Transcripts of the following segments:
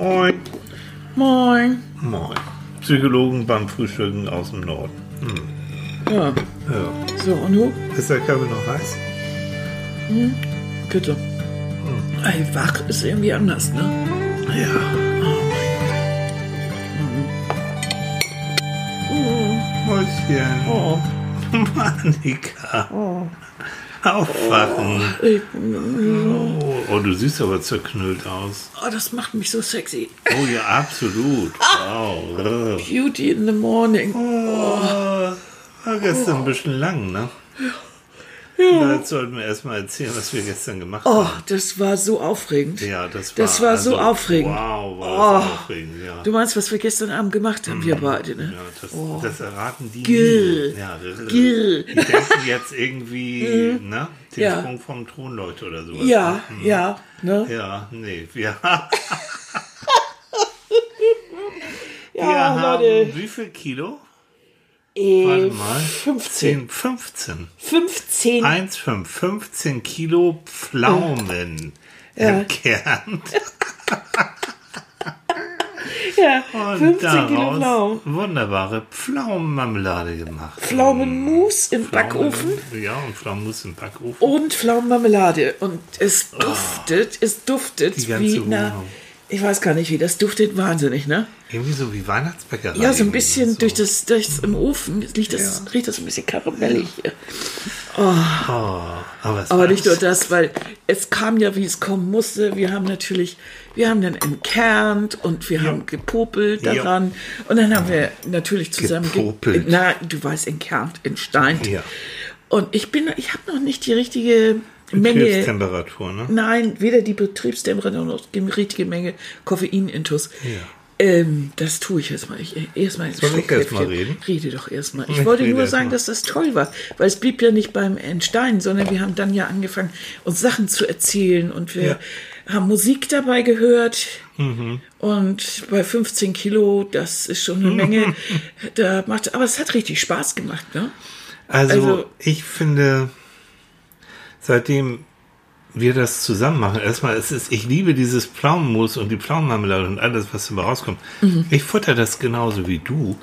Moin. Moin. Moin. Psychologen beim Frühstücken aus dem Norden. Hm. Ja, Ja. so, und du? Ist der Kaffee noch heiß? Bitte. Ey, wach ist irgendwie anders, ne? Ja. Mäuschen. Oh, Monika. Aufwachen. ich, Oh, oh, du siehst aber zerknüllt aus. oh, das macht mich so sexy. Oh ja, absolut. Wow. Beauty in the morning. Oh, war gestern ein bisschen lang, ne? Ja. Jetzt sollten wir erstmal erzählen, was wir gestern gemacht Oh, haben. das war so aufregend. Ja, das war, Das war so also, aufregend. Wow, war Oh. aufregend, ja. Du meinst, was wir gestern Abend gemacht haben, wir beide, ne? Ja, das, das erraten die nie. Ja, das- Gill. Die denken jetzt irgendwie, ne? Den Ja. Sprung vom Thron, Leute, oder sowas. Ja, ja, ne? Ja, nee. Wir, wir Ja, haben Leute. wie viel Kilo? Äh, Warte mal. 15. 10, 15. 15. 1, 5, 15 Kilo Pflaumen Ja. entkernt. Ja, Und 15 Kilo daraus Pflaumen. wunderbare Pflaumenmarmelade gemacht. Pflaumenmus im Pflaumen- Backofen Ja, und Pflaumenmus im Backofen. und Pflaumenmarmelade. Und es duftet, es duftet Die ganze wie, na, Wohnung. Ich weiß gar nicht wie, das duftet wahnsinnig, ne? Irgendwie so wie Weihnachtsbäckerei. Ja, so ein bisschen so. durch das, durch das im Ofen riecht das, Ja. riecht das ein bisschen karamellig. Oh, aber es Aber war nicht nur das, weil es kam ja, wie es kommen musste. Wir haben natürlich, wir haben dann entkernt und wir haben gepopelt Ja. daran. Und dann haben wir natürlich zusammen ge- Gepopelt. Na, du weißt, entkernt, entsteint. Ja. Und ich bin, ich habe noch nicht die richtige Menge. Betriebstemperatur, ne? Nein, weder die Betriebstemperatur noch die richtige Menge Koffeinintus. Ja. Ähm, das tue ich erstmal. Ich, erstmal Soll ich erst mal reden? Rede doch erstmal. Ich Ich wollte nur sagen, mal. dass das toll war, weil es blieb ja nicht beim Entstein, sondern wir haben dann ja angefangen, uns Sachen zu erzählen und wir Ja. haben Musik dabei gehört. Mhm. Und bei 15 Kilo, das ist schon eine Menge. da macht, aber es hat richtig Spaß gemacht, ne? Also, Also- ich finde, seitdem wir das zusammen machen, erstmal, es ist, ich liebe dieses Pflaumenmus und die Pflaumenmarmelade und alles, was dabei rauskommt. Mhm. Ich futter das genauso wie du.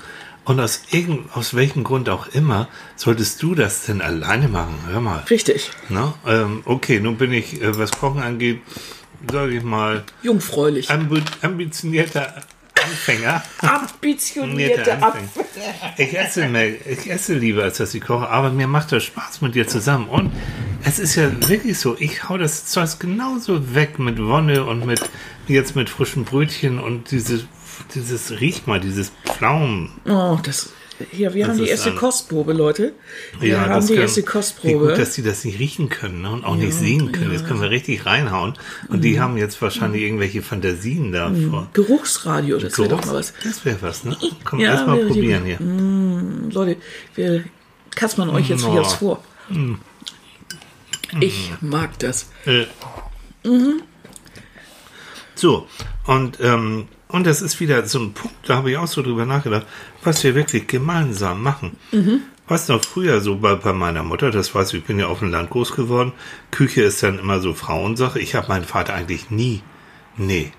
Und aus, irgend, aus welchem Grund auch immer, solltest du das denn alleine machen? Hör mal. Richtig. Ne? Ähm, okay, nun bin ich, äh, was Kochen angeht, sage ich mal, Jungfräulich. ambi ambitionierter Anfänger. Ambitionierte Ab Ich esse, mehr, ich esse lieber, als dass ich koche, aber mir macht das Spaß mit dir zusammen. Und es ist ja wirklich so, ich hau das Zeug genauso weg mit Wonne und mit jetzt mit frischen Brötchen und dieses, dieses riech mal, dieses Pflaumen. Oh, das. Hier, wir Das haben die erste ein- Kostprobe, Leute. Wir haben das die erste Kostprobe. gut, dass die das nicht riechen können ne? und auch nicht sehen können. Jetzt können wir richtig reinhauen. Und die haben jetzt wahrscheinlich irgendwelche Fantasien davor. Geruchsradio, das wäre doch mal was. Das wäre was, ne? Komm, Ja, erst mal wäre die- probieren hier. Leute, wir kaspern euch jetzt Oh. wieder vor. Ich mag das. Äh. So, und, ähm, und das ist wieder so ein Punkt, da habe ich auch so drüber nachgedacht, was wir wirklich gemeinsam machen. Was noch früher so bei, bei meiner Mutter, das weiß ich, ich bin ja auf dem Land groß geworden, Küche ist dann immer so Frauensache. Ich habe meinen Vater eigentlich nie, nee,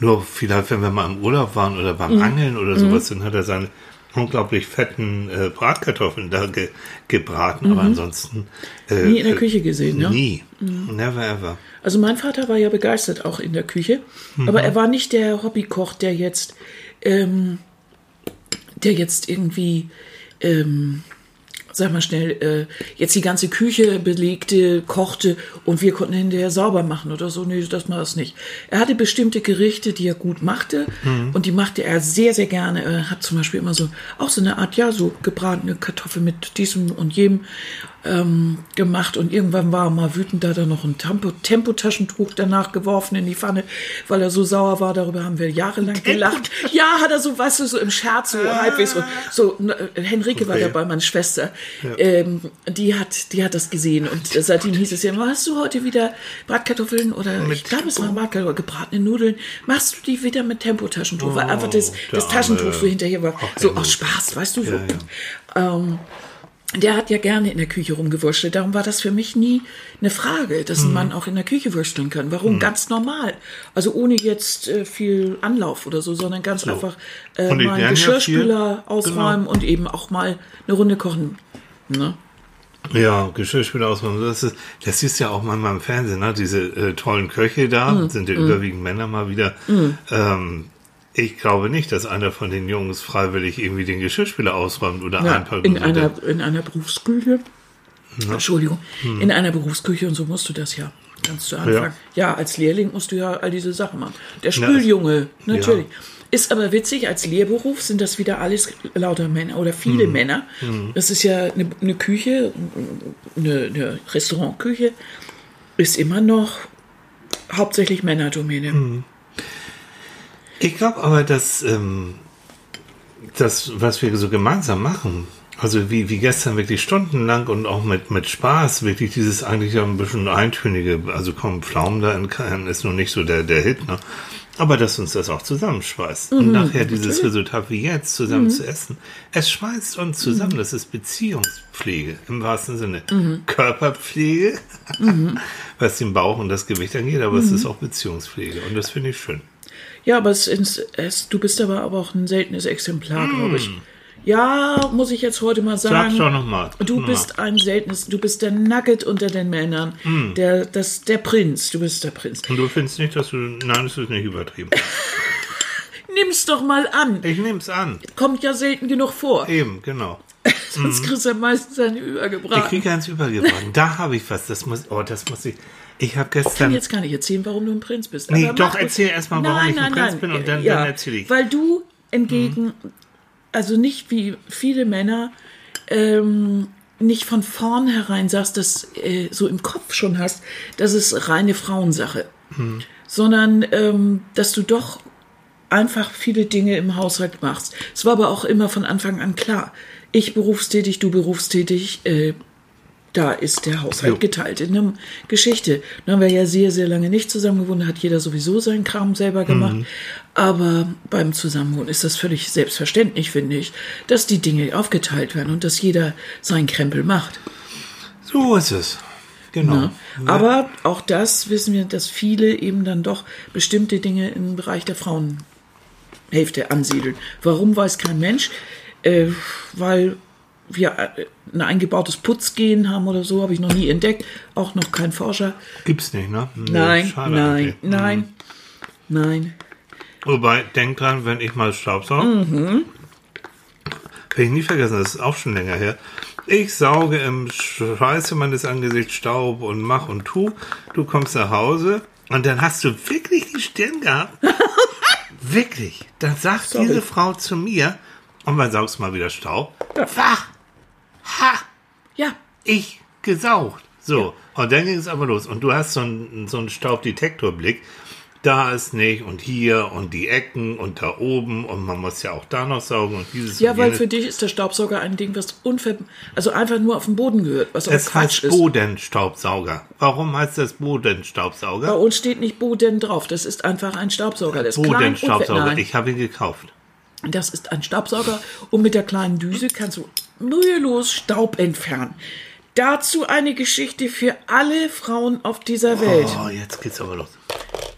nur vielleicht, wenn wir mal im Urlaub waren oder beim Angeln oder sowas, dann hat er seine unglaublich fetten äh, Bratkartoffeln da ge gebraten, aber ansonsten äh, Nie in der äh, Küche gesehen, ne? Nie. Never ever. Also mein Vater war ja begeistert auch in der Küche, Mhm. aber er war nicht der Hobbykoch, der jetzt, ähm, der jetzt irgendwie, ähm, sag mal schnell, äh, jetzt die ganze Küche belegte, kochte und wir konnten hinterher sauber machen oder so. Nee, das war es nicht. Er hatte bestimmte Gerichte, die er gut machte Mhm. und die machte er sehr, sehr gerne. Er hat zum Beispiel immer so, auch so eine Art, ja, so gebratene Kartoffel mit diesem und jenem ähm, gemacht und irgendwann war er mal wütend, da hat er noch ein Tempo, Tempotaschentuch danach geworfen in die Pfanne, weil er so sauer war. Darüber haben wir jahrelang gelacht. Ja, hat er so, weißt du, so im Scherz, so halbwegs. Und so, äh, Henrike war Okay. dabei, meine Schwester. Ähm, die hat, die hat das gesehen und seitdem hieß es ja, hast du heute wieder Bratkartoffeln oder Mit ich glaube, es waren Bratkartoffeln, gebratene Nudeln. Machst du die wieder mit Tempotaschentuch? weil einfach das, der das Taschentuch so hinterher war. Ach, so aus Spaß, weißt du? So. Ja, Ähm, der hat ja gerne in der Küche rumgewurschtelt. Darum war das für mich nie eine Frage, dass ein Mhm. Mann auch in der Küche wursteln kann. Warum? Ganz normal. Also ohne jetzt äh, viel Anlauf oder so, sondern ganz einfach äh, mal einen ja Geschirrspüler ausräumen und eben auch mal eine Runde kochen. Ne? Ja, Geschirrspüler ausmachen. Das, ist, das siehst du ja auch manchmal im Fernsehen, ne? Diese äh, tollen Köche da, Mhm. sind ja überwiegend Männer mal wieder. Ähm, ich glaube nicht, dass einer von den Jungs freiwillig irgendwie den Geschirrspüler ausräumt oder Ja, einpackt. in, so. einer, in einer Berufsküche. Entschuldigung. In einer Berufsküche und so musst du das ja. Ganz zu Anfang. Ja. als Lehrling musst du ja all diese Sachen machen. Der Spüljunge, natürlich. Ist aber witzig, als Lehrberuf sind das wieder alles lauter Männer oder viele Männer. Das ist ja eine, eine Küche, eine, eine Restaurantküche, ist immer noch hauptsächlich Männerdomäne. Ich glaube aber, dass ähm, das, was wir so gemeinsam machen, also wie, wie gestern wirklich stundenlang und auch mit, mit Spaß, wirklich dieses eigentlich ja ein bisschen eintönige, also komm, Pflaumen da in Keim ist noch nicht so der, der Hit, ne? Aber dass uns das auch zusammenschweißt. Und nachher dieses Resultat wie jetzt zusammen zu essen. Es schweißt uns zusammen. Das ist Beziehungspflege im wahrsten Sinne. Körperpflege, was den Bauch und das Gewicht angeht, aber es ist auch Beziehungspflege. Und das finde ich schön. Ja, aber es, es, es, du bist aber, aber auch ein seltenes Exemplar, glaube ich. Ja, muss ich jetzt heute mal sagen. Sag's doch noch mal. Du Mal. bist ein seltenes, du bist der Nugget unter den Männern. Der, das, der Prinz, du bist der Prinz. Und du findest nicht, dass du. Nein, das ist nicht übertrieben. Nimm's doch mal an. Ich nehm's an. Kommt ja selten genug vor. Eben, genau. Sonst kriegst du ja meistens eine Ich übergebracht. kriege eins übergebracht. Da habe ich was. Das muss. Oh, das muss ich. Ich habe Ich kann gestern. jetzt gar nicht erzählen, warum du ein Prinz bist. Nee, doch, erzähl erst mal, warum ich ein Prinz bin und dann- dann erzähl ich. Weil du entgegen, also nicht wie viele Männer, ähm, nicht von vornherein sagst, dass äh, so im Kopf schon hast, das ist reine Frauensache. Hm. Sondern, ähm, dass du doch einfach viele Dinge im Haushalt machst. Es war aber auch immer von Anfang an klar. Ich berufstätig, du berufstätig, äh, da ist der Haushalt Jo. geteilt in einer Geschichte. Dann haben wir ja sehr, sehr lange nicht zusammen gewohnt, da hat jeder sowieso seinen Kram selber gemacht. Mhm. Aber beim Zusammenwohnen ist das völlig selbstverständlich, finde ich, dass die Dinge aufgeteilt werden und dass jeder seinen Krempel macht. So ist es. Genau. Ne? Aber auch das wissen wir, dass viele eben dann doch bestimmte Dinge im Bereich der Frauenhälfte ansiedeln. Warum weiß kein Mensch? Äh, weil wir äh, ein eingebautes Putzgehen haben oder so, habe ich noch nie entdeckt. Auch noch kein Forscher. Gibt's nicht, ne? Nee, Nein, schade nein, eigentlich. nein, nein. Wobei, denk dran, wenn ich mal Staubsauge, Mhm. kann ich nie vergessen, das ist auch schon länger her. Ich sauge im Scheiße meines Angesichts Staub und mach und tu. Du kommst nach Hause und dann hast du wirklich die Stirn gehabt. wirklich. Dann sagt Sorry. diese Frau zu mir, und man saugst mal wieder Staub. Wach! Ha! Ja, ich gesaugt. So, und dann ging es aber los. Und du hast so einen, so einen Staubdetektorblick. Da ist nicht und hier und die Ecken und da oben und man muss ja auch da noch saugen und dieses ja, und weil für dich ist der Staubsauger ein Ding, was unver... Also einfach nur auf den Boden gehört, was Es Quatsch heißt ist. Bodenstaubsauger. Warum heißt das Bei Bodenstaubsauger? uns steht nicht Boden drauf, das ist einfach ein Staubsauger. Das Bodenstaubsauger. Ich habe ihn gekauft. Das ist ein Staubsauger und mit der kleinen Düse kannst du mühelos Staub entfernen. Dazu eine Geschichte für alle Frauen auf dieser Welt. Oh, jetzt geht's aber los.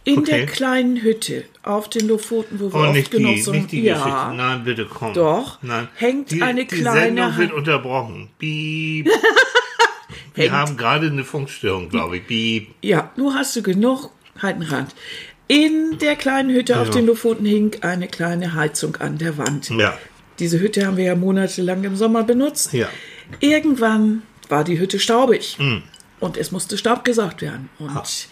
In okay. der kleinen Hütte auf den Lofoten, wo wir Oh, oft nicht genug die, so nicht die ja, Geschichte. Nein, bitte komm. Doch. Nein. Hängt die, eine die kleine Sendung wird unterbrochen. Piep. Wir Hängt- haben gerade eine Funkstörung, glaube ich. Piep. Ja, nur hast du genug, halt einen Rand. In der kleinen Hütte auf Ja. den Lofoten hing eine kleine Heizung an der Wand. Ja. Diese Hütte haben wir ja monatelang im Sommer benutzt. Ja. Irgendwann war die Hütte staubig Hm. und es musste Staub gesaugt werden. Und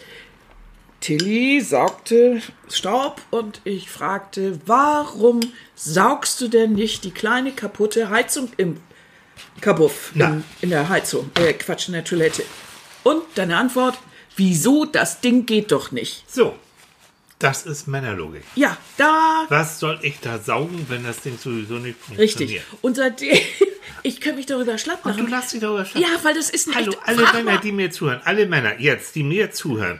Tilly saugte Staub und ich fragte, warum saugst du denn nicht die kleine kaputte Heizung im Kabuff, in, in der Heizung, äh, Quatsch, in der Toilette? Und deine Antwort, wieso, das Ding geht doch nicht. So. Das ist Männerlogik. Ja, da Was soll ich da saugen, wenn das Ding sowieso nicht funktioniert? Richtig. Und seitdem, ich kann mich darüber schlapp Und du machen. lass dich darüber schaffen. Ja, weil das ist ein Hallo, echt, alle Männer, mal. die mir zuhören, alle Männer jetzt, die mir zuhören.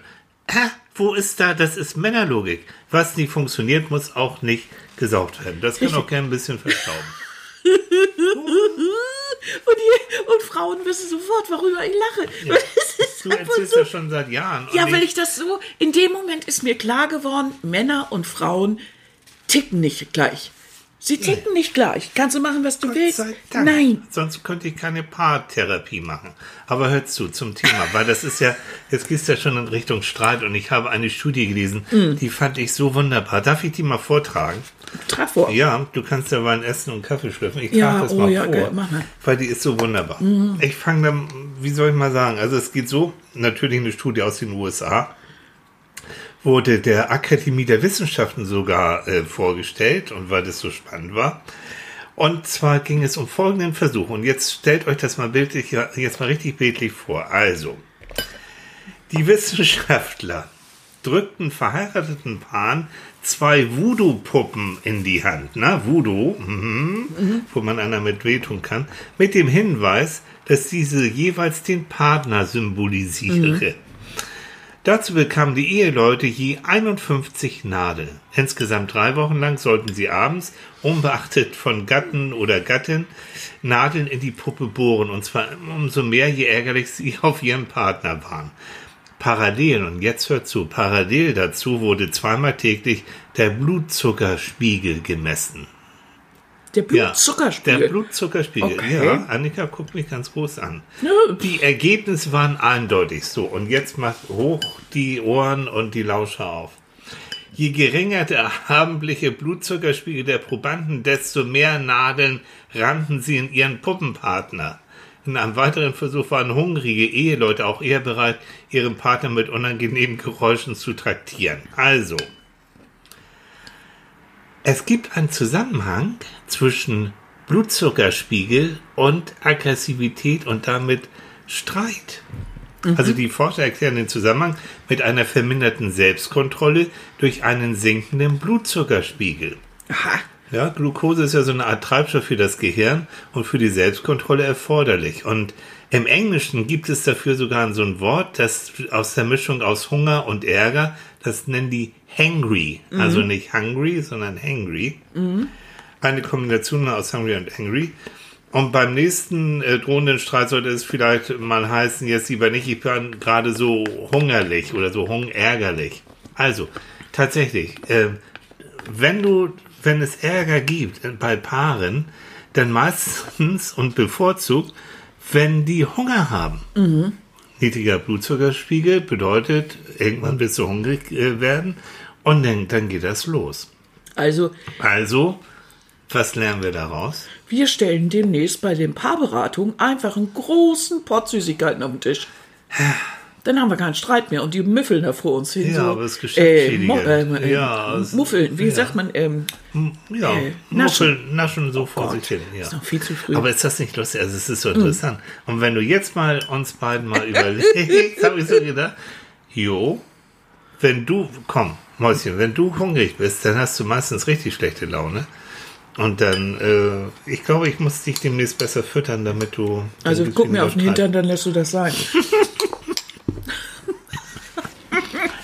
Hä? Wo ist da, das ist Männerlogik. Was nicht funktioniert, muss auch nicht gesaugt werden. Das kann Richtig. auch gerne ein bisschen verstauben. Und, die, und Frauen wissen sofort, worüber ich lache. Ja. du erzählst so, das schon seit Jahren. Ja, weil ich das so, in dem Moment ist mir klar geworden, Männer und Frauen ticken nicht gleich. Sie ticken nicht gleich. Kannst du machen, was du Gott willst? Nein. Sonst könnte ich keine Paartherapie machen. Aber hör zu zum Thema, weil das ist ja, jetzt gehst du ja schon in Richtung Streit und ich habe eine Studie gelesen, mm. die fand ich so wunderbar. Darf ich die mal vortragen? Trag vor. Ja, du kannst ja Wein essen und Kaffee schlürfen. Ich ja, das oh, mal ja, vor, geil, mach mal. weil die ist so wunderbar. Mm. Ich fange dann, wie soll ich mal sagen, also es geht so, natürlich eine Studie aus den USA wurde der Akademie der Wissenschaften sogar äh, vorgestellt und weil das so spannend war. Und zwar ging es um folgenden Versuch. Und jetzt stellt euch das mal bildlich, jetzt mal richtig bildlich vor. Also, die Wissenschaftler drückten verheirateten Paaren zwei Voodoo-Puppen in die Hand. Na, Voodoo, mhm, mhm. wo man einer mit wehtun kann, mit dem Hinweis, dass diese jeweils den Partner symbolisiere. Mhm. Dazu bekamen die Eheleute je 51 Nadeln. Insgesamt drei Wochen lang sollten sie abends, unbeachtet von Gatten oder Gattin, Nadeln in die Puppe bohren, und zwar umso mehr, je ärgerlich sie auf ihren Partner waren. Parallel, und jetzt hört zu, parallel dazu wurde zweimal täglich der Blutzuckerspiegel gemessen. Der Blutzuckerspiegel. Ja, der Blutzuckerspiegel. Okay. Ja, Annika guckt mich ganz groß an. Die Ergebnisse waren eindeutig so. Und jetzt macht hoch die Ohren und die Lauscher auf. Je geringer der abendliche Blutzuckerspiegel der Probanden, desto mehr Nadeln rannten sie in ihren Puppenpartner. In einem weiteren Versuch waren hungrige Eheleute auch eher bereit, ihren Partner mit unangenehmen Geräuschen zu traktieren. Also, es gibt einen Zusammenhang zwischen Blutzuckerspiegel und Aggressivität und damit Streit. Mhm. Also die Forscher erklären den Zusammenhang mit einer verminderten Selbstkontrolle durch einen sinkenden Blutzuckerspiegel. Aha. Ja, Glucose ist ja so eine Art Treibstoff für das Gehirn und für die Selbstkontrolle erforderlich. Und im Englischen gibt es dafür sogar so ein Wort, das aus der Mischung aus Hunger und Ärger, das nennen die hangry. Mhm. Also nicht hungry, sondern hangry. Mhm. Eine Kombination aus hungry und hangry. Und beim nächsten äh, drohenden Streit sollte es vielleicht mal heißen, jetzt lieber nicht, ich bin gerade so hungerlich oder so hungärgerlich. Also, tatsächlich, äh, wenn du, wenn es Ärger gibt bei Paaren, dann meistens und bevorzugt, wenn die Hunger haben. Mhm. Niedriger Blutzuckerspiegel bedeutet, irgendwann wirst du hungrig äh, werden und dann, dann geht das los. Also, also, was lernen wir daraus? Wir stellen demnächst bei den Paarberatungen einfach einen großen Pott Süßigkeiten auf den Tisch. Dann haben wir keinen Streit mehr und die müffeln da vor uns hin. Ja, so, aber es geschäftsschädigend. Äh, äh, ja, Muffeln, wie ja. sagt man? Ähm, ja, äh, naschen. naschen so oh vor Gott, sich hin. Ja. Ist noch viel zu früh. Aber ist das nicht lustig? Also es ist so interessant. Mm. Und wenn du jetzt mal uns beiden mal überlegst, habe ich so gedacht, jo, wenn du, komm, Mäuschen, wenn du hungrig bist, dann hast du meistens richtig schlechte Laune. Und dann, äh, ich glaube, ich muss dich demnächst besser füttern, damit du. Also guck mir auf den Hintern, dann lässt du das sein.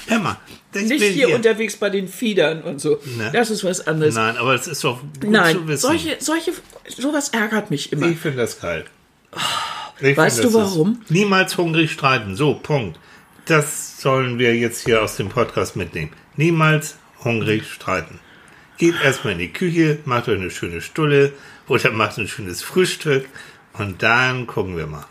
Hör mal. Nicht hier, hier, unterwegs bei den Fiedern und so. Ne? Das ist was anderes. Nein, aber es ist doch gut Nein, zu wissen. Solche, solche, sowas ärgert mich immer. Ich finde das kalt. Ich weißt du warum? Niemals hungrig streiten. So, Punkt. Das sollen wir jetzt hier aus dem Podcast mitnehmen. Niemals hungrig streiten. Geht erstmal in die Küche, macht euch eine schöne Stulle oder macht ein schönes Frühstück und dann gucken wir mal.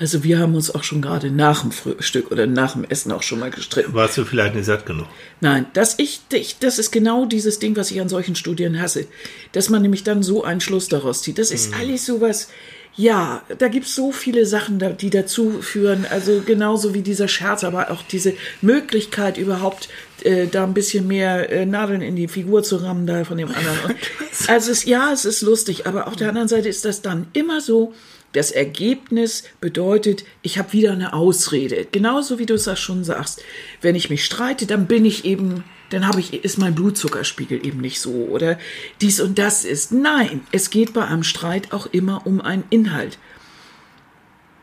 Also wir haben uns auch schon gerade nach dem Frühstück oder nach dem Essen auch schon mal gestritten. Warst du vielleicht nicht satt genug? Nein, das, ich, ich, das ist genau dieses Ding, was ich an solchen Studien hasse. Dass man nämlich dann so einen Schluss daraus zieht. Das ist mhm. alles sowas, ja, da gibt's so viele Sachen, die dazu führen. Also genauso wie dieser Scherz, aber auch diese Möglichkeit überhaupt, äh, da ein bisschen mehr äh, Nadeln in die Figur zu rammen, da von dem anderen. also es, ja, es ist lustig, aber auf der anderen Seite ist das dann immer so, das Ergebnis bedeutet, ich habe wieder eine Ausrede. Genauso wie du es schon sagst. Wenn ich mich streite, dann bin ich eben, dann habe ich, ist mein Blutzuckerspiegel eben nicht so oder dies und das ist. Nein, es geht bei einem Streit auch immer um einen Inhalt.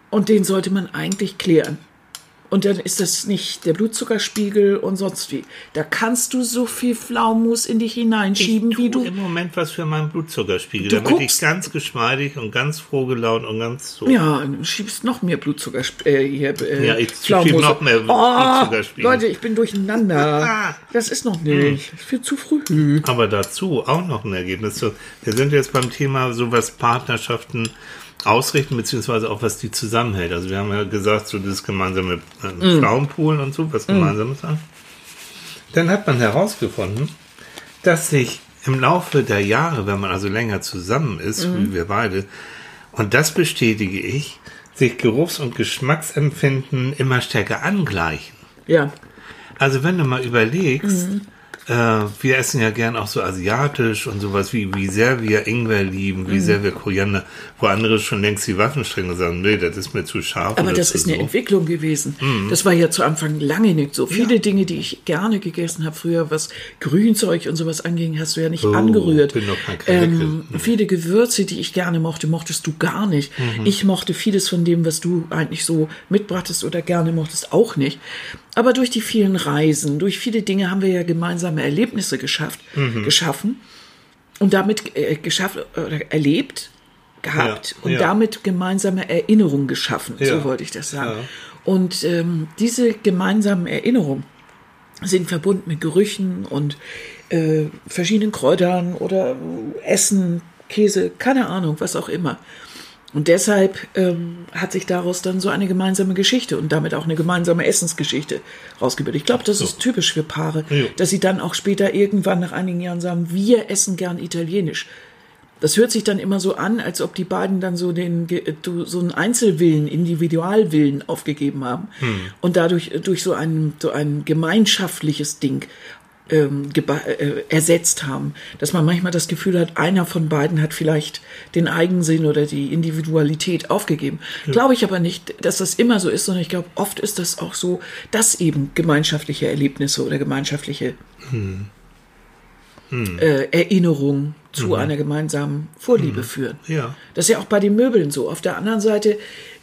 Und den sollte man eigentlich klären. Und dann ist das nicht der Blutzuckerspiegel und sonst wie. Da kannst du so viel Pflaumus in dich hineinschieben, ich wie tue du. im Moment was für meinen Blutzuckerspiegel, Du damit ich guckst- ganz geschmeidig und ganz froh gelaunt und ganz so. Ja, du schiebst noch mehr Blutzucker, äh, hier, äh, Ja, ich Pflaumus. schieb noch mehr oh, Blutzuckerspiegel. Leute, ich bin durcheinander. Das ist noch nicht. Das ist viel zu früh. Aber dazu auch noch ein Ergebnis. Wir sind jetzt beim Thema, so was Partnerschaften ausrichten, beziehungsweise auch was die zusammenhält. Also wir haben ja gesagt, so das gemeinsame äh, Frauenpoolen und so, was gemeinsames an. Dann hat man herausgefunden, dass sich im Laufe der Jahre, wenn man also länger zusammen ist, wie wir beide, und das bestätige ich, sich Geruchs- und Geschmacksempfinden immer stärker angleichen. Ja. Also wenn du mal überlegst, äh, wir essen ja gern auch so asiatisch und sowas, wie, wie sehr wir Ingwer lieben, wie sehr wir Koriander, wo andere schon längst die Waffen strecken und sagen, nee, das ist mir zu scharf. Aber das ist eine so. Entwicklung gewesen. Mhm. Das war ja zu Anfang lange nicht so. Viele Dinge, die ich gerne gegessen habe früher, was Grünzeug und sowas anging, hast du ja nicht Oh, angerührt. bin doch kein ähm, viele Gewürze, die ich gerne mochte, mochtest du gar nicht. Mhm. Ich mochte vieles von dem, was du eigentlich so mitbrachtest oder gerne mochtest, auch nicht. Aber durch die vielen Reisen, durch viele Dinge haben wir ja gemeinsame Erlebnisse geschafft, Mhm. geschaffen und damit äh, geschafft oder erlebt gehabt Ja, und ja. damit gemeinsame Erinnerungen geschaffen. Ja. So wollte ich das sagen. Und ähm, diese gemeinsamen Erinnerungen sind verbunden mit Gerüchen und äh, verschiedenen Kräutern oder Essen, Käse, keine Ahnung, was auch immer. Und deshalb ähm, hat sich daraus dann so eine gemeinsame Geschichte und damit auch eine gemeinsame Essensgeschichte rausgebildet. Ich glaube, das ist typisch für Paare, Ja. dass sie dann auch später irgendwann nach einigen Jahren sagen, wir essen gern italienisch. Das hört sich dann immer so an, als ob die beiden dann so den so einen Einzelwillen, Individualwillen aufgegeben haben und dadurch durch so ein so ein gemeinschaftliches Ding ähm, äh, ersetzt haben, dass man manchmal das Gefühl hat, einer von beiden hat vielleicht den Eigensinn oder die Individualität aufgegeben. Glaube ich aber nicht, dass das immer so ist, sondern ich glaube, oft ist das auch so, dass eben gemeinschaftliche Erlebnisse oder gemeinschaftliche äh, Erinnerungen zu einer gemeinsamen Vorliebe führen. Ja. Das ist ja auch bei den Möbeln so. Auf der anderen Seite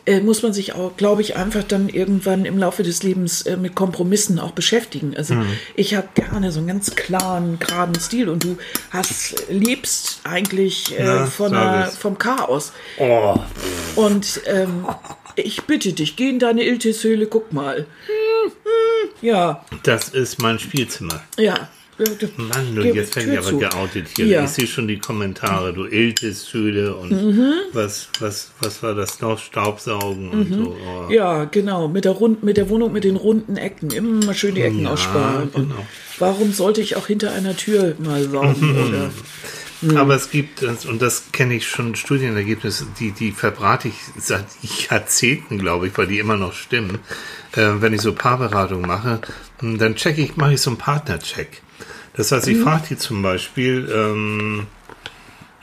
äh, muss man sich auch, glaube ich, einfach dann irgendwann im Laufe des Lebens äh, mit Kompromissen auch beschäftigen. Also ich habe gerne so einen ganz klaren, geraden Stil und du hast liebst eigentlich äh, Na, von einer, vom Chaos. Oh, Und ähm, ich bitte dich, geh in deine Iltishöhle, guck mal. Hm, hm, Ja, das ist mein Spielzimmer. ja. Mann, du, jetzt werde ich aber zu. geoutet hier. Ja. Ich sehe schon die Kommentare. Du Iltis, Schüle und Mhm. was, was, was war das noch? Staubsaugen und so. Oh. Mhm. Ja, genau. Mit der, Rund mit der Wohnung mit den runden Ecken. Immer schön die Ecken Ja, aussparen. Genau. warum sollte ich auch hinter einer Tür mal saugen? oder? Mhm. Aber es gibt, und das kenne ich schon, Studienergebnisse, die, die verbrate ich seit Jahrzehnten, glaube ich, weil die immer noch stimmen. Äh, wenn ich so Paarberatung mache, hm, dann checke ich, mache ich so einen Partnercheck. Das heißt, ich Mhm. frage die zum Beispiel, ähm,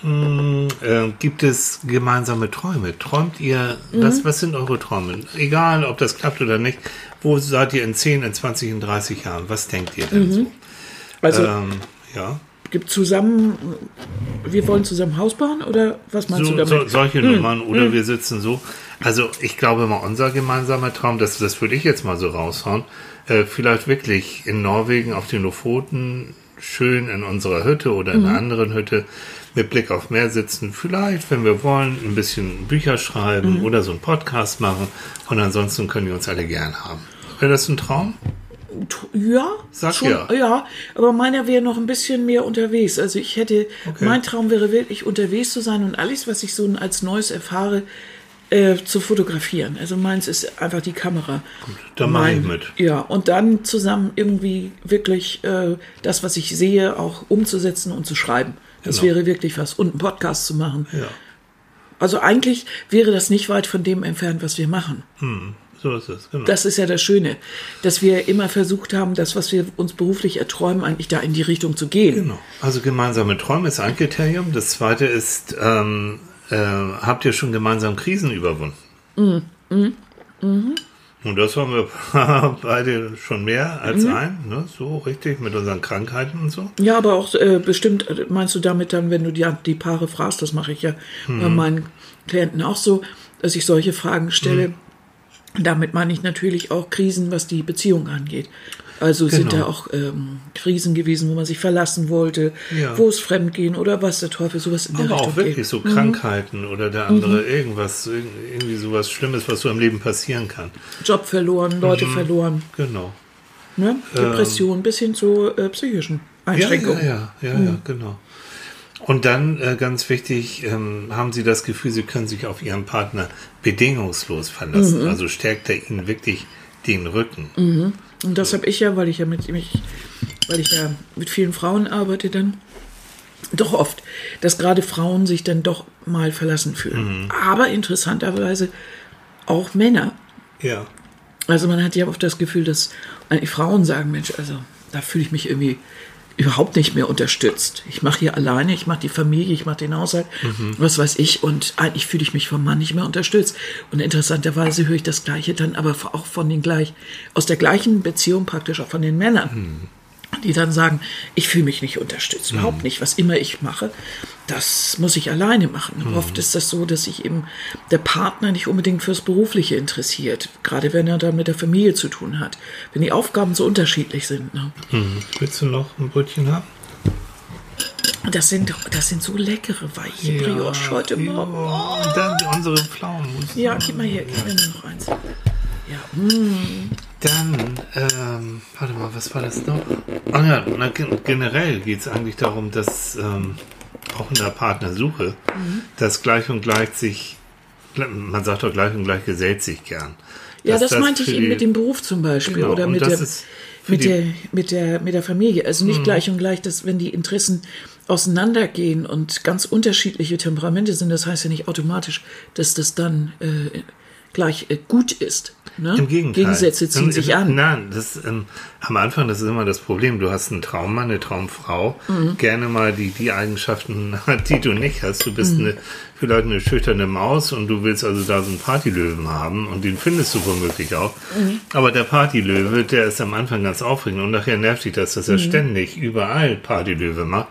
mh, äh, gibt es gemeinsame Träume? Träumt ihr, Mhm. was, was sind eure Träume? Egal, ob das klappt oder nicht. Wo seid ihr in 10, in 20, in 30 Jahren? Was denkt ihr denn so? Also Ähm, ja. gibt zusammen, wir wollen zusammen Haus bauen oder was meinst du so, damit? so, solche Nummern oder wir sitzen so. Also ich glaube mal, unser gemeinsamer Traum, das, das würde ich jetzt mal so raushauen, äh, vielleicht wirklich in Norwegen auf den Lofoten schön in unserer Hütte oder in einer anderen Hütte mit Blick auf Meer sitzen. Vielleicht, wenn wir wollen, ein bisschen Bücher schreiben oder so einen Podcast machen. Und ansonsten können wir uns alle gern haben. Wäre das ein Traum? Ja, Sag schon, ja. ja, aber meiner wäre noch ein bisschen mehr unterwegs. Also ich hätte, mein Traum wäre wirklich unterwegs zu sein und alles, was ich so als Neues erfahre, äh, zu fotografieren. Also meins ist einfach die Kamera. da mach ich mit. Ja, und dann zusammen irgendwie wirklich äh, das, was ich sehe, auch umzusetzen und zu schreiben. Das Genau. wäre wirklich was. Und einen Podcast zu machen. Ja, Also eigentlich wäre das nicht weit von dem entfernt, was wir machen. so ist es. Genau. Das ist ja das Schöne, dass wir immer versucht haben, das, was wir uns beruflich erträumen, eigentlich da in die Richtung zu gehen. Genau. Also gemeinsame Träume ist ein Kriterium. Das zweite ist, ähm, äh, habt ihr schon gemeinsam Krisen überwunden? Und das haben wir beide schon mehr als ein, ne? so richtig, mit unseren Krankheiten und so. Ja, aber auch äh, bestimmt äh, meinst du damit dann, wenn du die, die Paare fragst, das mache ich ja bei meinen Klienten auch so, dass ich solche Fragen stelle. Damit meine ich natürlich auch Krisen, was die Beziehung angeht. Also sind Genau. da auch ähm, Krisen gewesen, wo man sich verlassen wollte, Ja. wo es Fremdgehen oder was der Teufel, sowas in der Aber Richtung auch wirklich geht. so Krankheiten oder der andere irgendwas, irg- irgendwie sowas Schlimmes, was so im Leben passieren kann. Job verloren, Mhm. Leute verloren, Genau. ne? Depression bis hin zu äh, psychischen Ja, Einschränkungen. ja, ja, ja, ja, genau. Und dann äh, ganz wichtig, ähm, haben Sie das Gefühl, Sie können sich auf Ihren Partner bedingungslos verlassen. Also stärkt er Ihnen wirklich den Rücken. Und das habe ich ja, weil ich ja mit mich, weil ich ja mit vielen Frauen arbeite dann, doch oft, dass gerade Frauen sich dann doch mal verlassen fühlen. Aber interessanterweise auch Männer. Ja. Also man hat ja oft das Gefühl, dass eigentlich Frauen sagen, Mensch, also da fühle ich mich irgendwie überhaupt nicht mehr unterstützt. Ich mache hier alleine, ich mache die Familie, ich mache den Haushalt, was weiß ich, und eigentlich fühle ich mich vom Mann nicht mehr unterstützt. Und interessanterweise höre ich das Gleiche dann aber auch von den gleich, aus der gleichen Beziehung praktisch auch von den Männern. Die dann sagen, ich fühle mich nicht unterstützt, überhaupt nicht. Was immer ich mache, das muss ich alleine machen. Oft ist das so, dass sich eben der Partner nicht unbedingt fürs Berufliche interessiert, gerade wenn er dann mit der Familie zu tun hat, wenn die Aufgaben so unterschiedlich sind. Ne? Hm. Willst du noch ein Brötchen haben? Das sind, das sind so leckere, weiche Brioche heute Morgen. Ja, und dann unsere Pflaumenmus. Ja, gib mal hier, gib mir noch eins. Ja, Dann, ähm, warte mal, was war das noch? Ah ja, na, gen- generell geht es eigentlich darum, dass ähm, auch in der Partnersuche, dass gleich und gleich sich, man sagt doch gleich und gleich gesellt sich gern. ja Dass das, meinte ich eben mit dem Beruf zum Beispiel Genau, oder mit das der, mit, Mhm. der, mit, der, mit der Familie. Also nicht gleich und gleich, dass wenn die Interessen auseinandergehen und ganz unterschiedliche Temperamente sind, das heißt ja nicht automatisch, dass das dann äh, gleich äh, gut ist. Ne? Im Gegenteil. Gegensätze ziehen Ähm, sich an. Nein, das, ähm, am Anfang, das ist immer das Problem. Du hast einen Traummann, eine Traumfrau, Mhm. gerne mal die, die Eigenschaften hat, die du nicht hast. Du bist Mhm. eine, vielleicht eine schüchterne Maus und du willst also da so einen Partylöwen haben und den findest du womöglich auch. Mhm. Aber der Partylöwe, der ist am Anfang ganz aufregend und nachher nervt dich das, dass er Mhm. ständig überall Partylöwe macht,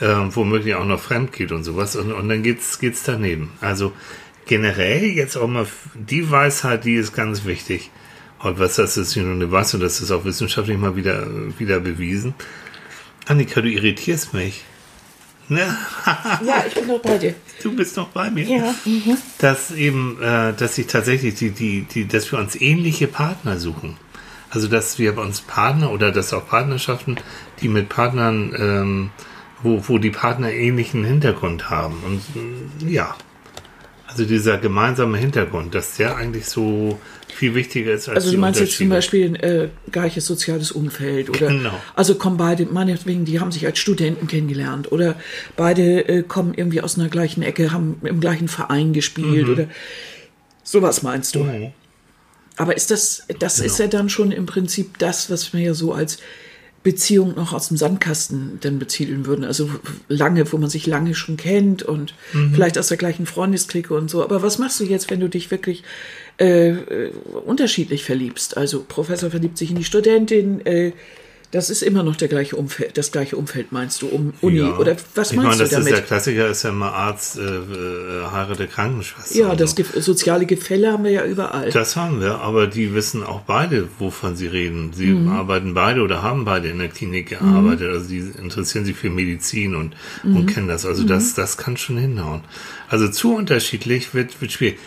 ähm, womöglich auch noch fremd geht und sowas und, und dann geht's, geht's daneben. Also, generell jetzt auch mal die Weisheit, die ist ganz wichtig. Und was das ist, nur eine Weisheit, das ist auch wissenschaftlich mal wieder, wieder bewiesen. Annika, du irritierst mich. Ne? Ja, ich bin doch bei dir. Du bist noch bei mir. Ja. Dass eben, äh, dass sich tatsächlich die, die, die, dass wir uns ähnliche Partner suchen. Also dass wir bei uns Partner oder dass auch Partnerschaften, die mit Partnern, ähm, wo, wo die Partner ähnlichen Hintergrund haben. Und ja. Also dieser gemeinsame Hintergrund, dass der eigentlich so viel wichtiger ist als Also du meinst jetzt zum. Beispiel ein äh, gleiches soziales Umfeld oder Genau. also kommen beide, meinetwegen, die haben sich als Studenten kennengelernt oder beide äh, kommen irgendwie aus einer gleichen Ecke, haben im gleichen Verein gespielt Mhm. oder sowas meinst du. Oh. Aber ist das, das Genau. ist ja dann schon im Prinzip das, was wir ja so als Beziehung noch aus dem Sandkasten dann betiteln würden. Also lange, wo man sich lange schon kennt und Mhm. vielleicht aus der gleichen Freundesklicke und so. Aber was machst du jetzt, wenn du dich wirklich äh, äh, unterschiedlich verliebst? Also Professor verliebt sich in die Studentin, äh, das ist immer noch der gleiche Umfeld, das gleiche Umfeld meinst du, um Uni Ja. oder was ich meinst meine, das du ist damit? der Klassiker, ist ja immer Arzt, äh, äh, heirate Krankenschwester. ja, das so. Ge- soziale Gefälle haben wir ja überall. Das haben wir, aber die wissen auch beide, wovon sie reden. Sie Mhm. arbeiten beide oder haben beide in der Klinik gearbeitet. Also die interessieren sich für Medizin und, Mhm. und kennen das. Also das, das kann schon hinhauen. Also zu unterschiedlich wird, wird schwierig.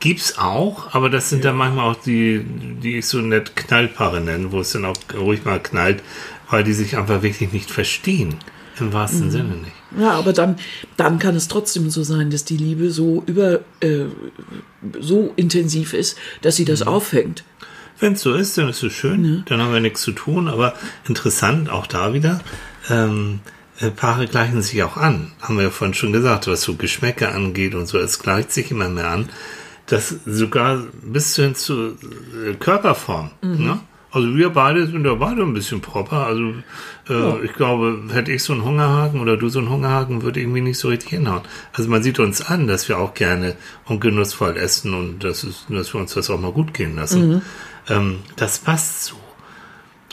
Gibt's auch, aber das sind dann manchmal auch die, die ich so nett Knallpaare nenne, wo es dann auch ruhig mal knallt, weil die sich einfach wirklich nicht verstehen. Im Mhm. wahrsten Sinne nicht. Ja, aber dann, dann kann es trotzdem so sein, dass die Liebe so über äh, so intensiv ist, dass sie das Mhm. auffängt. Wenn es so ist, dann ist es schön, dann haben wir nichts zu tun, aber interessant auch da wieder. Ähm, äh, Paare gleichen sich auch an, haben wir ja vorhin schon gesagt, was so Geschmäcker angeht und so, es gleicht sich immer mehr an, dass sogar bis hin zur äh, Körperform, ne? Also wir beide sind ja beide ein bisschen proper. Also äh, ich glaube, hätte ich so einen Hungerhaken oder du so einen Hungerhaken, würde irgendwie nicht so richtig hinhauen. Also man sieht uns an, dass wir auch gerne und genussvoll essen und das ist, dass wir uns das auch mal gut gehen lassen. Ähm, das passt so.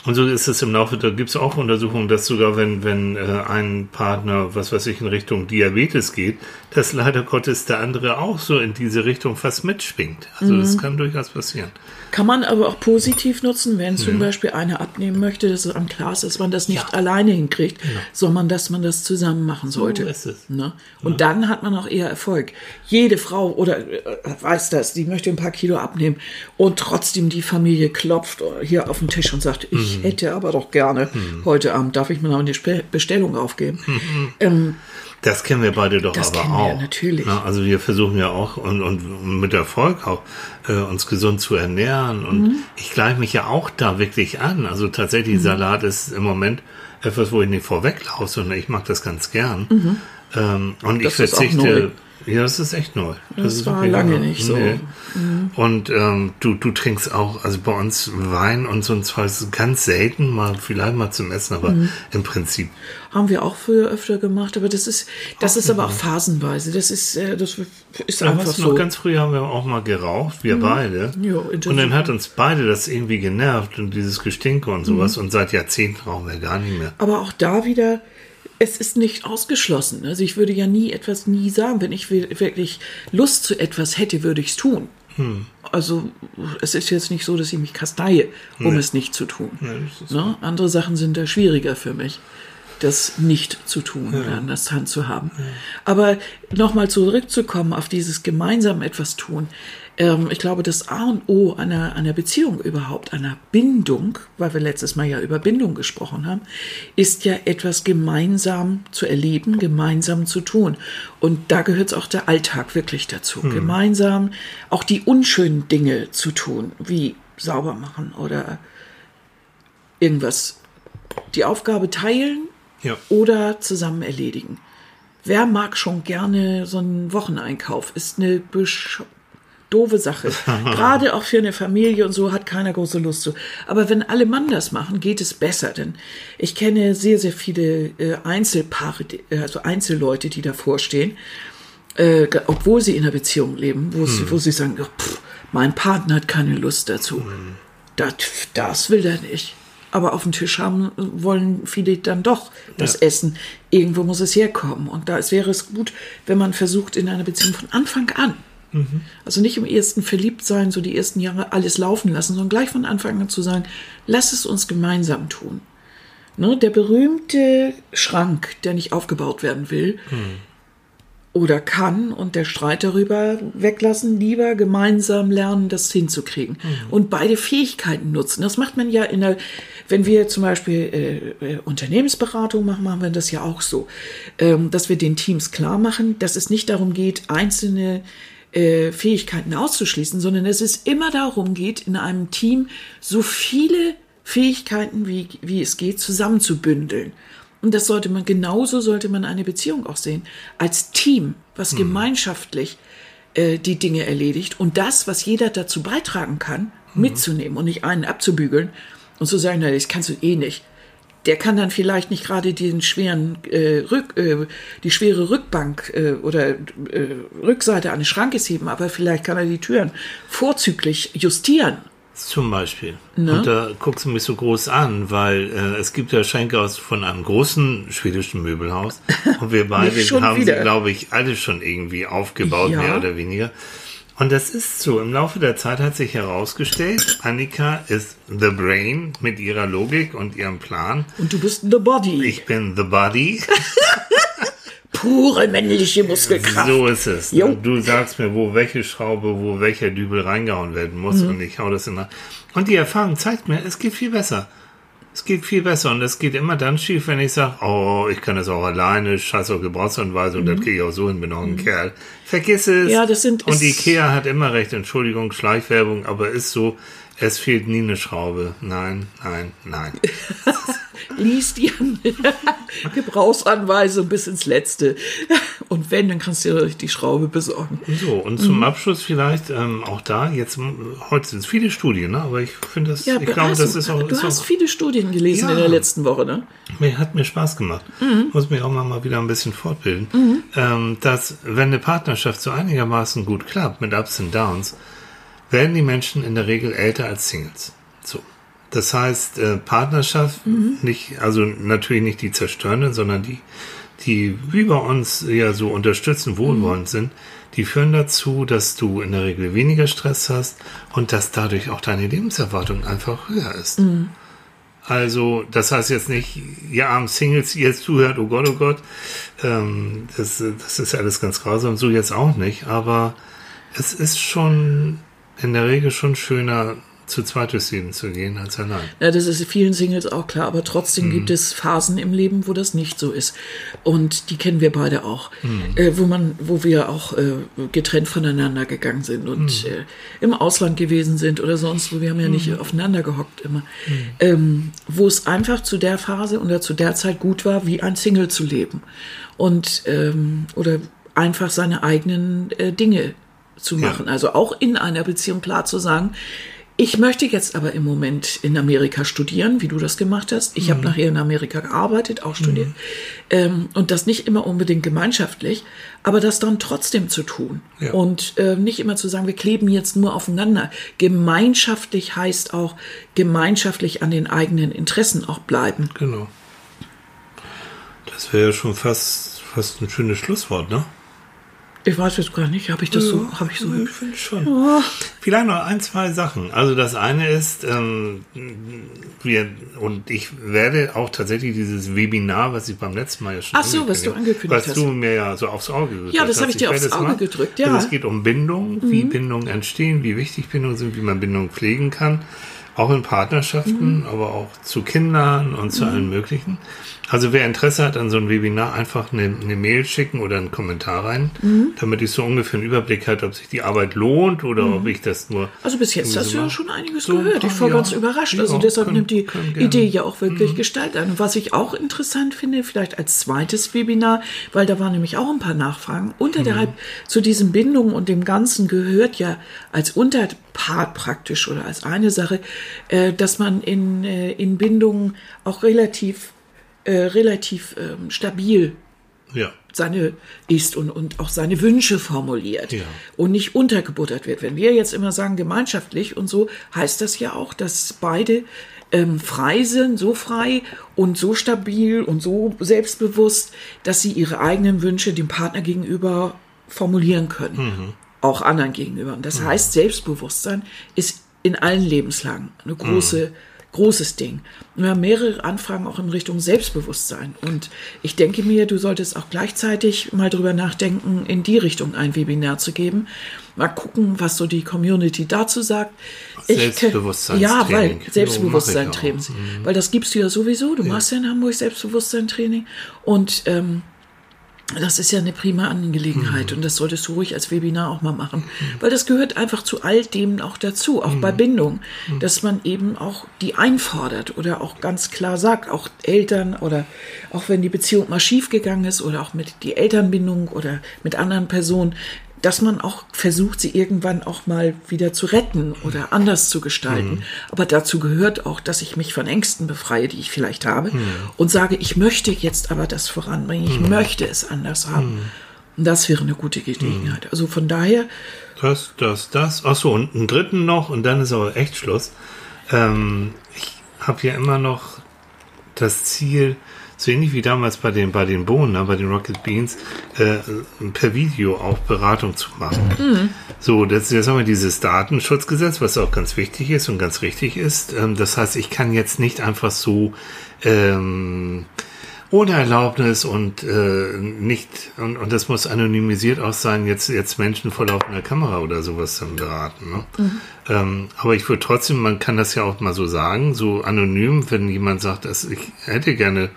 Und so ist es im Laufe, da gibt es auch Untersuchungen, dass sogar wenn, wenn äh, ein Partner, was weiß ich, in Richtung Diabetes geht, dass leider Gottes der andere auch so in diese Richtung fast mitschwingt. Also Mhm. das kann durchaus passieren. Kann man aber auch positiv nutzen, wenn zum Beispiel einer abnehmen möchte, dass es am klar ist, dass man das nicht Ja. Genau. alleine hinkriegt, sondern dass man das zusammen machen sollte. ist es. Ne? Und dann hat man auch eher Erfolg. Jede Frau oder äh, weiß das, die möchte ein paar Kilo abnehmen und trotzdem die Familie klopft hier auf den Tisch und sagt, ich Mhm. hätte aber doch gerne heute Abend, darf ich mir noch eine Bestellung aufgeben? Ähm, Das kennen wir beide doch Das aber kennen wir, auch. natürlich. Na, also wir versuchen ja auch und, und mit Erfolg auch äh, uns gesund zu ernähren. Und Mhm. ich gleiche mich ja auch da wirklich an. Also tatsächlich, Salat ist im Moment etwas, wo ich nicht vorweglaufe, sondern ich mag das ganz gern. Ähm, und ich Mhm. Das auch verzichte. Ja, das ist echt neu. Das ist war lange neu. nicht so. Mhm. Und ähm, du, du trinkst auch, also bei uns Wein und so ein Zeug ganz selten, mal vielleicht mal zum Essen, aber Mhm. im Prinzip haben wir auch früher öfter gemacht, aber das ist, das ist aber auch phasenweise. Das ist, äh, das ist Ja, einfach weißt du so. noch, ganz früh haben wir auch mal geraucht, wir beide. Ja, und dann hat uns beide das irgendwie genervt und dieses Gestinke und sowas. Und seit Jahrzehnten rauchen wir gar nicht mehr. Aber auch da wieder, es ist nicht ausgeschlossen. Also ich würde ja nie etwas nie sagen. Wenn ich wi- wirklich Lust zu etwas hätte, würde ich es tun. Hm. Also es ist jetzt nicht so, dass ich mich kasteie, um es nicht zu tun. ist ne? Andere Sachen sind da schwieriger für mich, das nicht zu tun oder an der Hand zu haben. Aber nochmal zurückzukommen auf dieses gemeinsam etwas tun. Ähm, ich glaube, das A und O einer, einer Beziehung überhaupt, einer Bindung, weil wir letztes Mal ja über Bindung gesprochen haben, ist ja etwas gemeinsam zu erleben, gemeinsam zu tun. Und da gehört auch der Alltag wirklich dazu. Gemeinsam auch die unschönen Dinge zu tun, wie sauber machen oder irgendwas. Die Aufgabe teilen Ja. oder zusammen erledigen. Wer mag schon gerne so einen Wocheneinkauf? Ist eine doofe Sache. Gerade auch für eine Familie und so hat keiner große Lust zu. Aber wenn alle Mann das machen, geht es besser. Denn ich kenne sehr, sehr viele äh, Einzelpaare, äh, also Einzelleute, die davor stehen, äh, obwohl sie in einer Beziehung leben, wo, sie, wo sie sagen, "Ja, pff, mein Partner hat keine Lust dazu. Das, das will er nicht. Aber auf dem Tisch haben wollen viele dann doch das Ja. Essen. Irgendwo muss es herkommen. Und da wäre es gut, wenn man versucht, in einer Beziehung von Anfang an, also nicht im ersten verliebt sein, so die ersten Jahre alles laufen lassen, sondern gleich von Anfang an zu sagen, lass es uns gemeinsam tun. Ne, der berühmte Schrank, der nicht aufgebaut werden will, oder kann und der Streit darüber weglassen, lieber gemeinsam lernen, das hinzukriegen. Und beide Fähigkeiten nutzen. Das macht man ja in der, wenn wir zum Beispiel äh, äh, Unternehmensberatung machen, machen wir das ja auch so, ähm, dass wir den Teams klar machen, dass es nicht darum geht, einzelne äh, Fähigkeiten auszuschließen, sondern dass es immer darum geht, in einem Team so viele Fähigkeiten, wie, wie es geht, zusammenzubündeln. Und das sollte man, genauso sollte man eine Beziehung auch sehen. Als Team, was gemeinschaftlich äh, die Dinge erledigt und das, was jeder dazu beitragen kann, mitzunehmen und nicht einen abzubügeln und zu sagen, na, das kannst du eh nicht. Der kann dann vielleicht nicht gerade den schweren äh, Rück, äh, die schwere Rückbank äh, oder äh, Rückseite eines Schrankes heben, aber vielleicht kann er die Türen vorzüglich justieren. Zum Beispiel. Ne? Und da guckst du mich so groß an, weil äh, es gibt ja Schenke aus von einem großen schwedischen Möbelhaus. Und wir beide haben wieder. sie, glaube ich, alle schon irgendwie aufgebaut, Ja. mehr oder weniger. Und das ist so. Im Laufe der Zeit hat sich herausgestellt, Annika ist the brain mit ihrer Logik und ihrem Plan. Und du bist the body. Ich bin the body. Pure männliche Muskelkraft. So ist es. Jo. Du sagst mir, wo welche Schraube, wo welcher Dübel reingehauen werden muss Mhm. und ich hau das in der. Und die Erfahrung zeigt mir, es geht viel besser. Es geht viel besser und es geht immer dann schief, wenn ich sage, oh, ich kann das auch alleine, scheiß auf Gebrauchsanweisung, und das kriege ich auch so hin, bin auch ein Kerl. Vergiss es. Mhm. Ja, das sind- Und Ikea hat immer recht, Entschuldigung, Schleichwerbung, aber ist so, es fehlt nie eine Schraube. Nein, nein, nein. Lies die Gebrauchsanweisung bis ins Letzte. Und wenn, dann kannst du dir die Schraube besorgen. So, und zum Mhm. Abschluss vielleicht ähm, auch da, jetzt heute sind es viele Studien, ne? aber ich finde das, ich aber glaube, das du, ist auch, du ist hast auch viele Studien gelesen Ja. in der letzten Woche, ne? mir, hat mir Spaß gemacht. Mhm. Muss mich auch mal, mal wieder ein bisschen fortbilden. Ähm, dass, wenn eine Partnerschaft so einigermaßen gut klappt, mit Ups und Downs, werden die Menschen in der Regel älter als Singles. So. Das heißt, äh, Partnerschaft, nicht, also natürlich nicht die zerstörenden, sondern die, die wie bei uns ja so unterstützen, wohlwollend sind, die führen dazu, dass du in der Regel weniger Stress hast und dass dadurch auch deine Lebenserwartung einfach höher ist. Also, das heißt jetzt nicht, ihr armen Singles, jetzt zuhört, oh Gott, oh Gott, ähm, das, das ist alles ganz grausam, so jetzt auch nicht, aber es ist schon in der Regel schon schöner, zu zweit durchs Leben zu gehen, als allein. Ja, das ist vielen Singles auch klar, aber trotzdem gibt es Phasen im Leben, wo das nicht so ist. Und die kennen wir beide auch, äh, wo man, wo wir auch äh, getrennt voneinander gegangen sind und äh, im Ausland gewesen sind oder sonst, wo wir haben ja nicht aufeinander gehockt immer. Ähm, wo es einfach zu der Phase oder zu der Zeit gut war, wie ein Single zu leben. Und ähm, oder einfach seine eigenen äh, Dinge zu Ja. machen. Also auch in einer Beziehung klar zu sagen, ich möchte jetzt aber im Moment in Amerika studieren, wie du das gemacht hast. Ich habe nachher in Amerika gearbeitet, auch studiert. Ähm, und das nicht immer unbedingt gemeinschaftlich, aber das dann trotzdem zu tun. Ja. Und äh, nicht immer zu sagen, wir kleben jetzt nur aufeinander. Gemeinschaftlich heißt auch gemeinschaftlich an den eigenen Interessen auch bleiben. Genau. Das wäre ja schon fast, fast ein schönes Schlusswort, ne? Ich weiß jetzt gar nicht, habe ich das so, habe ich so Ich finde schon. Vielleicht noch ein, zwei Sachen. Also das eine ist, ähm, wir, und ich werde auch tatsächlich dieses Webinar, was ich beim letzten Mal ja schon Ach so, was du angekündigt was hast. du mir ja so aufs Auge gedrückt Ja, das hast. habe ich dir aufs Auge machen. gedrückt, ja. Mhm. Also es geht um Bindung, wie Bindungen entstehen, wie wichtig Bindungen sind, wie man Bindungen pflegen kann. Auch in Partnerschaften, Mhm. aber auch zu Kindern und zu allen möglichen. Also wer Interesse hat an so einem Webinar, einfach eine, eine Mail schicken oder einen Kommentar rein, Mhm. damit ich so ungefähr einen Überblick habe, ob sich die Arbeit lohnt oder ob ich das nur. Also bis jetzt hast du ja schon einiges So ein gehört. Ich paar, war ja. ganz überrascht. Also Ja, deshalb können- nimmt die. Mhm. Idee ja auch wirklich Gestalt an. Und was ich auch interessant finde, vielleicht als zweites Webinar, weil da waren nämlich auch ein paar Nachfragen. Unterhalb Mhm. zu diesen Bindungen und dem Ganzen gehört ja als Unterpart praktisch oder als eine Sache, äh, dass man in, äh, in Bindungen auch relativ, äh, relativ ähm, stabil Ja. seine ist und, und auch seine Wünsche formuliert Ja. und nicht untergebuttert wird. Wenn wir jetzt immer sagen gemeinschaftlich und so, heißt das ja auch, dass beide ähm, frei sind, so frei und so stabil und so selbstbewusst, dass sie ihre eigenen Wünsche dem Partner gegenüber formulieren können. Auch anderen gegenüber. Und das heißt, Selbstbewusstsein ist in allen Lebenslagen eine große großes Ding. Wir haben mehrere Anfragen auch in Richtung Selbstbewusstsein. Und ich denke mir, du solltest auch gleichzeitig mal drüber nachdenken, in die Richtung ein Webinar zu geben. Mal gucken, was so die Community dazu sagt. Selbstbewusstseinstraining. Ja, weil mach ich auch. Weil das gibst du ja sowieso. Du machst ja in Hamburg Selbstbewusstseinstraining. Und ähm, das ist ja eine prima Angelegenheit Mhm. und das solltest du ruhig als Webinar auch mal machen, weil das gehört einfach zu all dem auch dazu, auch Mhm. bei Bindung, dass man eben auch die einfordert oder auch ganz klar sagt, auch Eltern oder auch wenn die Beziehung mal schief gegangen ist oder auch mit die Elternbindung oder mit anderen Personen, dass man auch versucht, sie irgendwann auch mal wieder zu retten oder anders zu gestalten. Aber dazu gehört auch, dass ich mich von Ängsten befreie, die ich vielleicht habe und sage, ich möchte jetzt aber das voranbringen, ich möchte es anders haben. Und das wäre eine gute Gelegenheit. Also von daher, Das, das, das. Ach so, und einen dritten noch und dann ist aber echt Schluss. Ähm, ich habe ja immer noch das Ziel, so ähnlich wie damals bei den, bei den Bohnen, ne, bei den Rocket Beans, äh, per Video auch Beratung zu machen. So, das, jetzt haben wir dieses Datenschutzgesetz, was auch ganz wichtig ist und ganz richtig ist. Ähm, das heißt, ich kann jetzt nicht einfach so ähm, ohne Erlaubnis und äh, nicht und, und das muss anonymisiert auch sein, jetzt jetzt Menschen vor laufender Kamera oder sowas dann beraten. Ne? Ähm, aber ich würde trotzdem, man kann das ja auch mal so sagen, so anonym, wenn jemand sagt, dass ich hätte gerne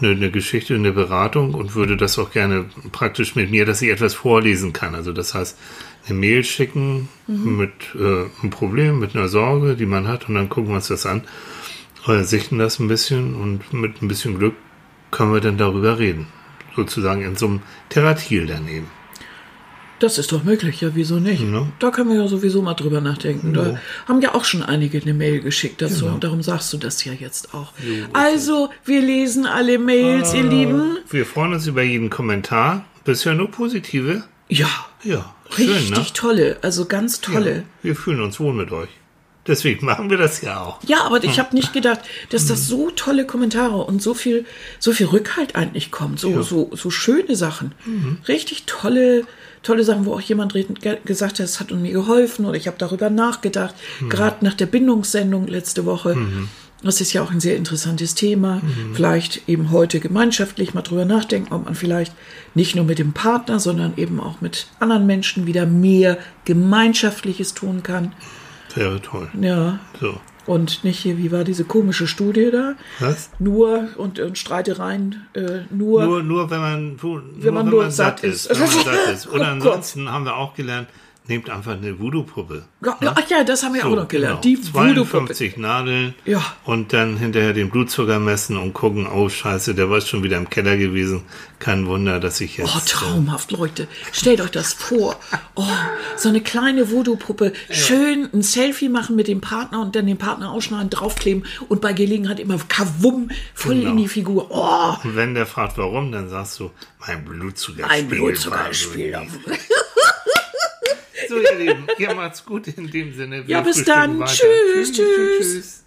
eine, eine Geschichte, eine Beratung und würde das auch gerne praktisch mit mir, dass ich etwas vorlesen kann. Also das heißt, eine Mail schicken mit äh, einem Problem, mit einer Sorge, die man hat und dann gucken wir uns das an, äh, sichten das ein bisschen und mit ein bisschen Glück können wir dann darüber reden. Sozusagen in so einem Theratil daneben. Das ist doch möglich, ja, wieso nicht? Ja. Da können wir ja sowieso mal drüber nachdenken. Da haben ja auch schon einige eine Mail geschickt dazu und darum sagst du das ja jetzt auch. Also, wir lesen alle Mails, ihr Lieben. Wir freuen uns über jeden Kommentar. Bisher nur positive. Ja, Ja, schön, richtig ne? tolle, also ganz tolle. Wir fühlen uns wohl mit euch. Deswegen machen wir das ja auch. Ja, aber ich habe nicht gedacht, dass das so tolle Kommentare und so viel, so viel Rückhalt eigentlich kommt. So, so, so schöne Sachen. Richtig tolle, tolle Sachen, wo auch jemand gesagt hat, es hat mir geholfen oder ich habe darüber nachgedacht. Gerade nach der Bindungssendung letzte Woche. Das ist ja auch ein sehr interessantes Thema. Vielleicht eben heute gemeinschaftlich mal drüber nachdenken, ob man vielleicht nicht nur mit dem Partner, sondern eben auch mit anderen Menschen wieder mehr Gemeinschaftliches tun kann. Wäre toll. Ja. So. Und nicht hier, wie war diese komische Studie da? Was? Nur und, und Streitereien, äh, nur, Nur, nur wenn man, nur, Wenn man nur satt ist. Wenn man satt ist. Oh Oder Gott. ansonsten haben wir auch gelernt, nehmt einfach eine Voodoo-Puppe. Ja, ja, ach ja, das haben wir auch noch gelernt. Die genau. Voodoo-Puppe. 52 Nadeln. Ja. Und dann hinterher den Blutzucker messen und gucken, oh scheiße, der war schon wieder im Keller gewesen. Kein Wunder, dass ich jetzt... Oh, traumhaft, Leute. Stellt euch das vor. Oh, so eine kleine Voodoo-Puppe. Schön ein Selfie machen mit dem Partner und dann den Partner ausschneiden, draufkleben und bei Gelegenheit immer kawum, voll Genau. in die Figur. Oh, Und wenn der fragt, warum, dann sagst du, mein Blutzucker ein Blutzuckerspiel. So, ihr Lieben, ihr macht's gut in dem Sinne. Wir Ja, bis dann. weiter. Tschüss, tschüss.